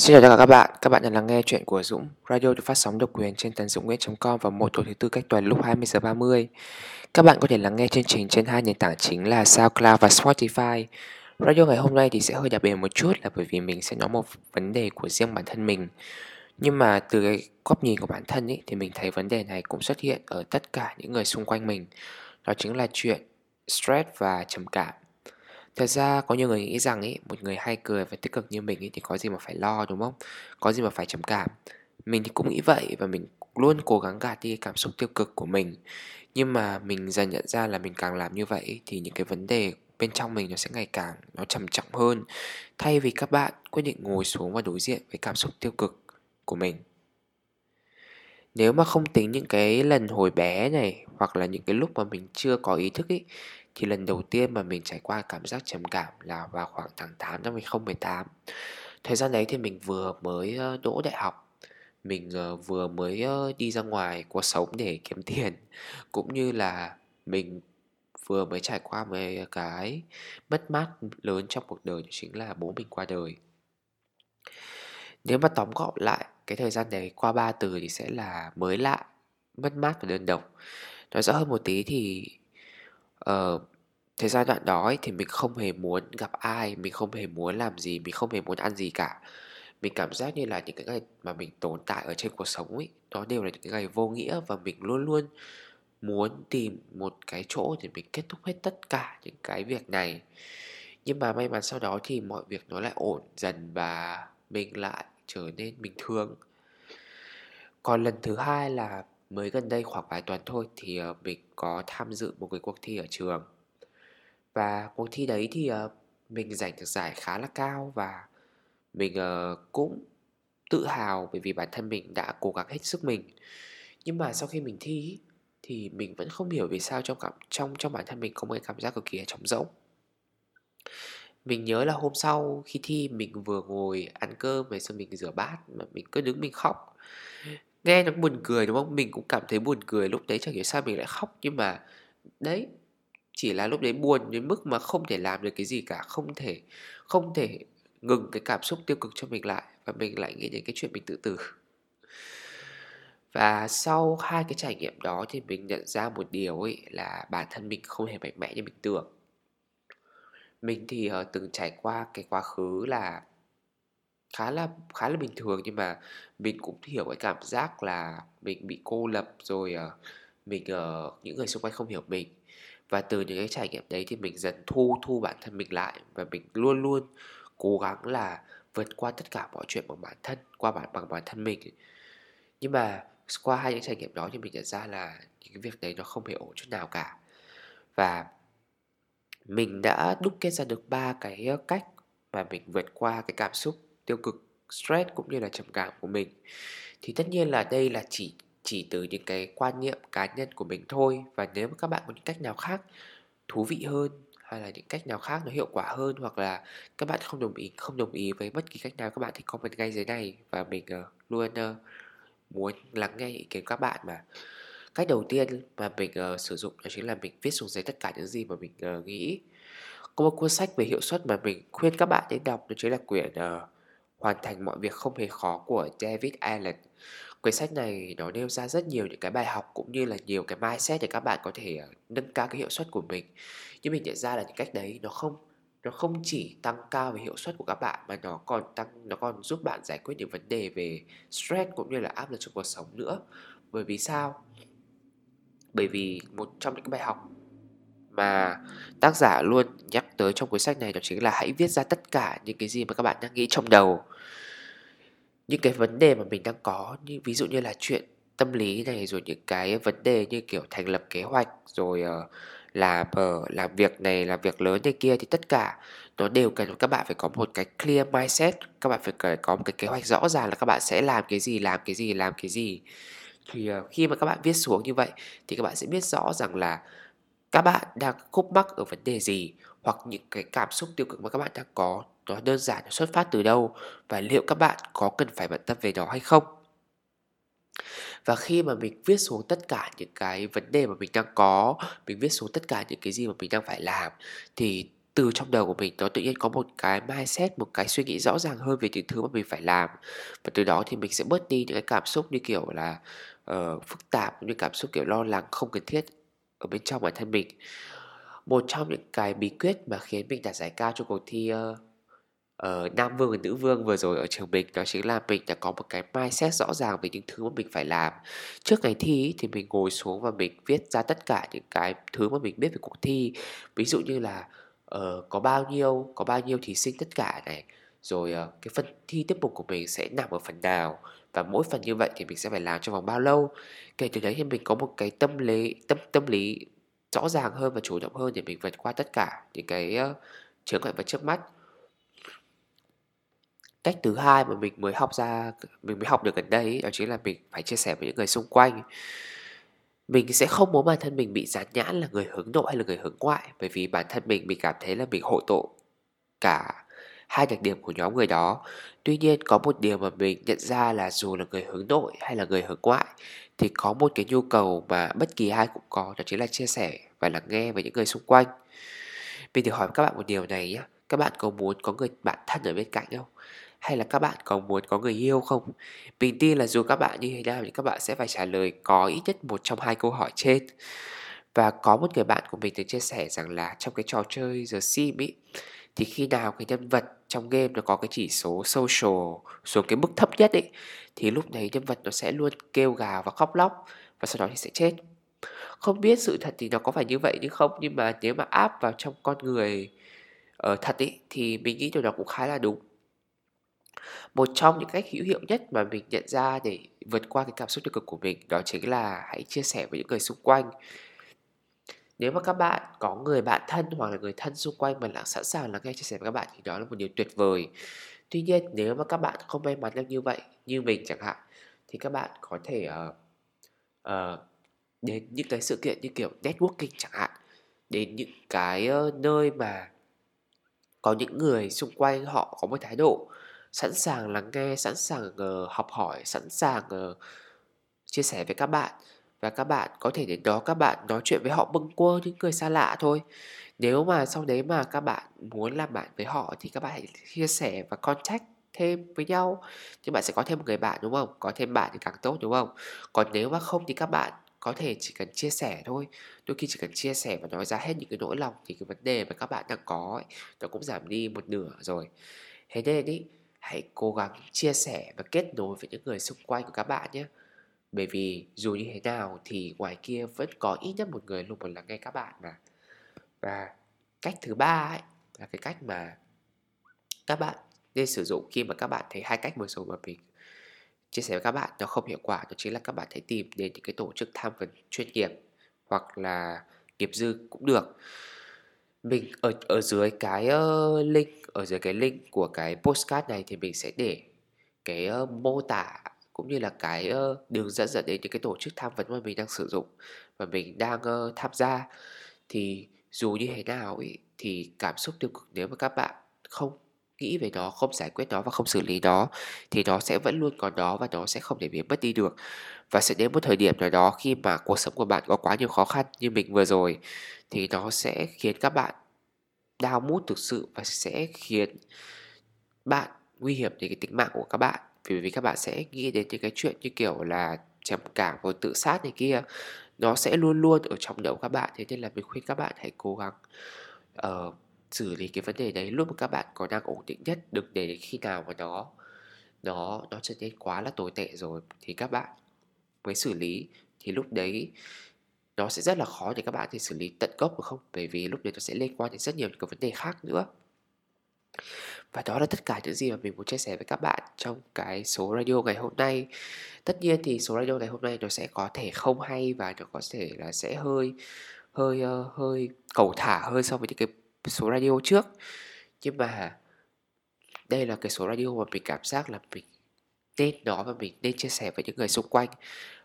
Xin chào tất cả các bạn, các bạn đang lắng nghe chuyện của Dũng. Radio được phát sóng độc quyền trên tần dũng nguyễn.com vào mỗi tối thứ tư cách tuần lúc 20 giờ 30. Các bạn có thể lắng nghe chương trình trên hai nền tảng chính là SoundCloud và Spotify. Radio ngày hôm nay thì sẽ hơi đặc biệt một chút là bởi vì mình sẽ nói một vấn đề của riêng bản thân mình. Nhưng mà từ cái góc nhìn của bản thân ý, thì mình thấy vấn đề này cũng xuất hiện ở tất cả những người xung quanh mình. Đó chính là chuyện stress và trầm cảm. Thật ra có nhiều người nghĩ rằng ý, một người hay cười và tích cực như mình ý, thì có gì mà phải lo đúng không? Có gì mà phải trầm cảm. Mình thì cũng nghĩ vậy và mình luôn cố gắng gạt đi cảm xúc tiêu cực của mình. Nhưng mà mình dần nhận ra là mình càng làm như vậy thì những cái vấn đề bên trong mình nó sẽ ngày càng nó trầm trọng hơn. Thay vì các bạn quyết định ngồi xuống và đối diện với cảm xúc tiêu cực của mình. Nếu mà không tính những cái lần hồi bé này hoặc là những cái lúc mà mình chưa có ý thức ý thì lần đầu tiên mà mình trải qua cảm giác trầm cảm là vào khoảng tháng 8 năm 2018. Thời gian đấy thì mình vừa mới đỗ đại học, mình ờ, vừa mới đi ra ngoài cuộc sống để kiếm tiền, cũng như là mình vừa mới trải qua một cái mất mát lớn trong cuộc đời chính là bố mình qua đời. Nếu mà tóm gọn lại cái thời gian đấy qua ba từ thì sẽ là mới lạ, mất mát và đơn độc. Nói rõ hơn một tí thì Ờ, uh, Thời giai đoạn đó ấy, thì mình không hề muốn gặp ai, mình không hề muốn làm gì, mình không hề muốn ăn gì cả. Mình cảm giác như là những cái ngày mà mình tồn tại ở trên cuộc sống ấy, nó đều là những cái ngày vô nghĩa và mình luôn luôn muốn tìm một cái chỗ để mình kết thúc hết tất cả những cái việc này. Nhưng mà may mắn sau đó thì mọi việc nó lại ổn dần và mình lại trở nên bình thường. Còn lần thứ hai là mới gần đây khoảng vài tuần thôi thì ờ, mình có tham dự một cái cuộc thi ở trường và cuộc thi đấy thì, ờ, mình giành được giải khá là cao và mình, ờ, cũng tự hào bởi vì bản thân mình đã cố gắng hết sức mình. Nhưng mà sau khi mình thi thì mình vẫn không hiểu vì sao trong cảm trong trong bản thân mình có một cái cảm giác cực kỳ là trống rỗng. Mình nhớ là hôm sau khi thi mình vừa ngồi ăn cơm rồi xong mình rửa bát mà mình cứ đứng mình khóc. Nghe nó buồn cười, đúng không? Mình cũng cảm thấy buồn cười, lúc đấy chẳng hiểu sao mình lại khóc, nhưng mà đấy, chỉ là lúc đấy buồn đến mức mà không thể làm được cái gì cả không thể không thể ngừng cái cảm xúc tiêu cực cho mình lại và mình lại nghĩ đến cái chuyện mình tự tử. Và sau hai cái trải nghiệm đó thì mình nhận ra một điều ấy là bản thân mình không hề mạnh mẽ như mình tưởng. Mình thì uh, từng trải qua cái quá khứ là khá là khá là bình thường nhưng mà mình cũng hiểu cái cảm giác là mình bị cô lập rồi uh, mình uh, những người xung quanh không hiểu mình. Và từ những cái trải nghiệm đấy thì mình dần thu thu bản thân mình lại và mình luôn luôn cố gắng là vượt qua tất cả mọi chuyện bằng bản thân qua bản bằng bản thân mình. Nhưng mà qua hai những trải nghiệm đó thì mình nhận ra là những cái việc đấy nó không hề ổn chút nào cả. Và mình đã đúc kết ra được ba cái ờ, cách mà mình vượt qua cái cảm xúc tiêu cực stress cũng như là trầm cảm của mình. Thì tất nhiên là đây là chỉ chỉ từ những cái quan niệm cá nhân của mình thôi. Và nếu mà các bạn có những cách nào khác thú vị hơn hay là những cách nào khác nó hiệu quả hơn hoặc là các bạn không đồng ý không đồng ý với bất kỳ cách nào các bạn thì comment ngay dưới này. Và mình uh, luôn uh, muốn lắng nghe ý kiến các bạn mà. Cách đầu tiên mà mình uh, sử dụng đó chính là mình viết xuống giấy tất cả những gì mà mình uh, nghĩ. Có một cuốn sách về hiệu suất mà mình khuyên các bạn nên đọc đó chính là quyển uh, hoàn thành mọi việc không hề khó của David Allen Quyển sách này nó nêu ra rất nhiều những cái bài học cũng như là nhiều cái mindset để các bạn có thể ờ, nâng cao cái hiệu suất của mình. Nhưng mình nhận ra là những cách đấy nó không nó không chỉ tăng cao về hiệu suất của các bạn mà nó còn tăng, nó còn giúp bạn giải quyết những vấn đề về stress cũng như là áp lực trong cuộc sống nữa. Bởi vì sao? Bởi vì một trong những cái bài học mà tác giả luôn nhắc tới trong cuốn sách này đó chính là hãy viết ra tất cả những cái gì mà các bạn đang nghĩ trong đầu. Những cái vấn đề mà mình đang có như ví dụ như là chuyện tâm lý này rồi những cái vấn đề như kiểu thành lập kế hoạch rồi uh, làm uh, làm việc này làm việc lớn này kia thì tất cả nó đều cần các bạn phải có một cái clear mindset. Các bạn phải có một cái kế hoạch rõ ràng là các bạn sẽ làm cái gì làm cái gì làm cái gì. Thì uh, khi mà các bạn viết xuống như vậy thì các bạn sẽ biết rõ rằng là các bạn đang khúc mắc ở vấn đề gì hoặc những cái cảm xúc tiêu cực mà các bạn đang có nó đơn giản xuất phát từ đâu và liệu các bạn có cần phải bận tâm về nó hay không? Và khi mà mình viết xuống tất cả những cái vấn đề mà mình đang có mình viết xuống tất cả những cái gì mà mình đang phải làm thì từ trong đầu của mình nó tự nhiên có một cái mindset một cái suy nghĩ rõ ràng hơn về những thứ mà mình phải làm. Và từ đó thì mình sẽ bớt đi những cái cảm xúc như kiểu là uh, phức tạp những cảm xúc kiểu lo lắng không cần thiết ở bên trong bản thân mình. Một trong những cái bí quyết mà khiến mình đạt giải cao cho cuộc thi uh, uh, nam vương và nữ vương vừa rồi ở trường mình đó chính là mình đã có một cái mindset rõ ràng về những thứ mà mình phải làm. Trước ngày thi thì mình ngồi xuống và mình viết ra tất cả những cái thứ mà mình biết về cuộc thi. Ví dụ như là uh, có bao nhiêu có bao nhiêu thí sinh tất cả này. Rồi uh, cái phần thi tiếp mục của mình sẽ nằm ở phần nào và mỗi phần như vậy thì mình sẽ phải làm trong vòng bao lâu? Kể từ đấy thì mình có một cái tâm lý tâm tâm lý rõ ràng hơn và chủ động hơn để mình vượt qua tất cả những cái uh, chướng ngại vật trước mắt. Cách thứ hai mà mình mới học ra mình mới học được gần đây đó chính là mình phải chia sẻ với những người xung quanh. Mình sẽ không muốn bản thân mình bị dán nhãn là người hướng nội hay là người hướng ngoại bởi vì bản thân mình mình cảm thấy là mình hộ tội cả hai đặc điểm của nhóm người đó tuy nhiên có một điều mà mình nhận ra là dù là người hướng nội hay là người hướng ngoại thì có một cái nhu cầu mà bất kỳ ai cũng có đó chính là chia sẻ và lắng nghe với những người xung quanh mình thử hỏi các bạn một điều này nhé các bạn có muốn có người bạn thân ở bên cạnh không hay là các bạn có muốn có người yêu không? Mình tin là dù các bạn như thế nào thì các bạn sẽ phải trả lời có ít nhất một trong hai câu hỏi trên. Và có một người bạn của mình từng chia sẻ rằng là trong cái trò chơi The Sim ý, thì khi nào cái nhân vật trong game nó có cái chỉ số social xuống cái mức thấp nhất ấy, thì lúc đấy nhân vật nó sẽ luôn kêu gào và khóc lóc và sau đó thì sẽ chết. Không biết sự thật thì nó có phải như vậy nhưng không, nhưng mà nếu mà áp vào trong con người ở thật ấy, thì mình nghĩ điều đó cũng khá là đúng. Một trong những cách hữu hiệu nhất mà mình nhận ra để vượt qua cái cảm xúc tiêu cực của mình đó chính là hãy chia sẻ với những người xung quanh nếu mà các bạn có người bạn thân hoặc là người thân xung quanh mà là sẵn sàng lắng nghe chia sẻ với các bạn thì đó là một điều tuyệt vời. Tuy nhiên nếu mà các bạn không may mắn được như vậy như mình chẳng hạn thì các bạn có thể uh, uh, đến những cái sự kiện như kiểu networking chẳng hạn đến những cái uh, nơi mà có những người xung quanh họ có một thái độ sẵn sàng lắng nghe sẵn sàng uh, học hỏi sẵn sàng uh, chia sẻ với các bạn và các bạn có thể đến đó các bạn nói chuyện với họ bâng quơ những người xa lạ thôi. Nếu mà sau đấy mà các bạn muốn làm bạn với họ thì các bạn hãy chia sẻ và contact thêm với nhau. Thì bạn sẽ có thêm một người bạn đúng không? Có thêm bạn thì càng tốt đúng không? Còn nếu mà không thì các bạn có thể chỉ cần chia sẻ thôi. Đôi khi chỉ cần chia sẻ và nói ra hết những cái nỗi lòng thì cái vấn đề mà các bạn đang có ấy, nó cũng giảm đi một nửa rồi. Thế nên ý hãy cố gắng chia sẻ và kết nối với những người xung quanh của các bạn nhé bởi vì dù như thế nào thì ngoài kia vẫn có ít nhất một người luôn muốn lắng nghe các bạn mà. Và cách thứ ba ấy là cái cách mà các bạn nên sử dụng khi mà các bạn thấy hai cách vừa rồi mà mình. Chia sẻ với các bạn nó không hiệu quả đó chính là các bạn hãy tìm đến những cái tổ chức tham vấn chuyên nghiệp hoặc là nghiệp dư cũng được. Mình ở ở dưới cái uh, link ở dưới cái link của cái postcard này thì mình sẽ để cái uh, mô tả cũng như là cái uh, đường dẫn dẫn đến những cái tổ chức tham vấn mà mình đang sử dụng và mình đang uh, tham gia. Thì dù như thế nào ý, thì cảm xúc tiêu cực nếu mà các bạn không nghĩ về nó không giải quyết nó và không xử lý nó thì nó sẽ vẫn luôn còn đó và nó sẽ không thể biến mất đi được. Và sẽ đến một thời điểm nào đó khi mà cuộc sống của bạn có quá nhiều khó khăn như mình vừa rồi thì nó sẽ khiến các bạn đau mút thực sự và sẽ khiến bạn nguy hiểm đến cái tính mạng của các bạn vì vì các bạn sẽ nghĩ đến những cái chuyện như kiểu là trầm cảm và tự sát này kia. Nó sẽ luôn luôn ở trong đầu các bạn thế nên là mình khuyên các bạn hãy cố gắng uh, xử lý cái vấn đề đấy lúc mà các bạn còn đang ổn định nhất đừng để đến khi nào mà nó nó nó trở nên quá là tồi tệ rồi thì các bạn mới xử lý. Thì lúc đấy nó sẽ rất là khó để các bạn thì xử lý tận gốc được không? Bởi vì lúc đấy nó sẽ liên quan đến rất nhiều những cái vấn đề khác nữa và đó là tất cả những gì mà mình muốn chia sẻ với các bạn trong cái số radio ngày hôm nay. Tất nhiên thì số radio ngày hôm nay nó sẽ có thể không hay và nó có thể là sẽ hơi hơi uh, hơi cầu thả hơn so với những cái số radio trước. Nhưng mà đây là cái số radio mà mình cảm giác là mình nên nói và mình nên chia sẻ với những người xung quanh.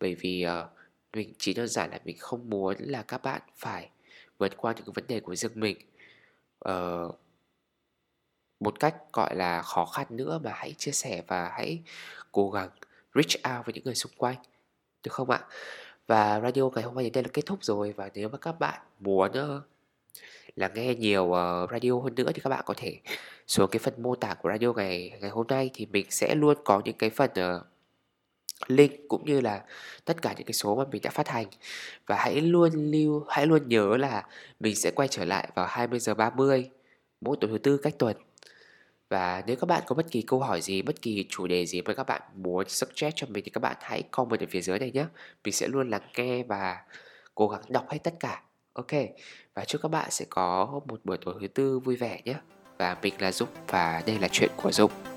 Bởi vì uh, mình chỉ đơn giản là mình không muốn là các bạn phải vượt qua những cái vấn đề của riêng mình. Uh, một cách gọi là khó khăn nữa mà hãy chia sẻ và hãy cố gắng reach out với những người xung quanh được không ạ? Và radio ngày hôm nay đến đây là kết thúc rồi và nếu mà các bạn muốn uh, nghe nhiều uh, radio hơn nữa thì các bạn có thể xuống cái phần mô tả của radio ngày ngày hôm nay thì mình sẽ luôn có những cái phần uh, link cũng như là tất cả những cái số mà mình đã phát hành. Và hãy luôn lưu hãy luôn nhớ là mình sẽ quay trở lại vào 20 giờ 30 mỗi tối thứ tư cách tuần và nếu các bạn có bất kỳ câu hỏi gì, bất kỳ chủ đề gì mà các bạn muốn suggest cho mình thì các bạn hãy comment ở phía dưới này nhé. Mình sẽ luôn lắng nghe và cố gắng đọc hết tất cả. Ok, và chúc các bạn sẽ có một buổi tối thứ tư vui vẻ nhé. Và mình là Dũng và đây là chuyện của Dũng.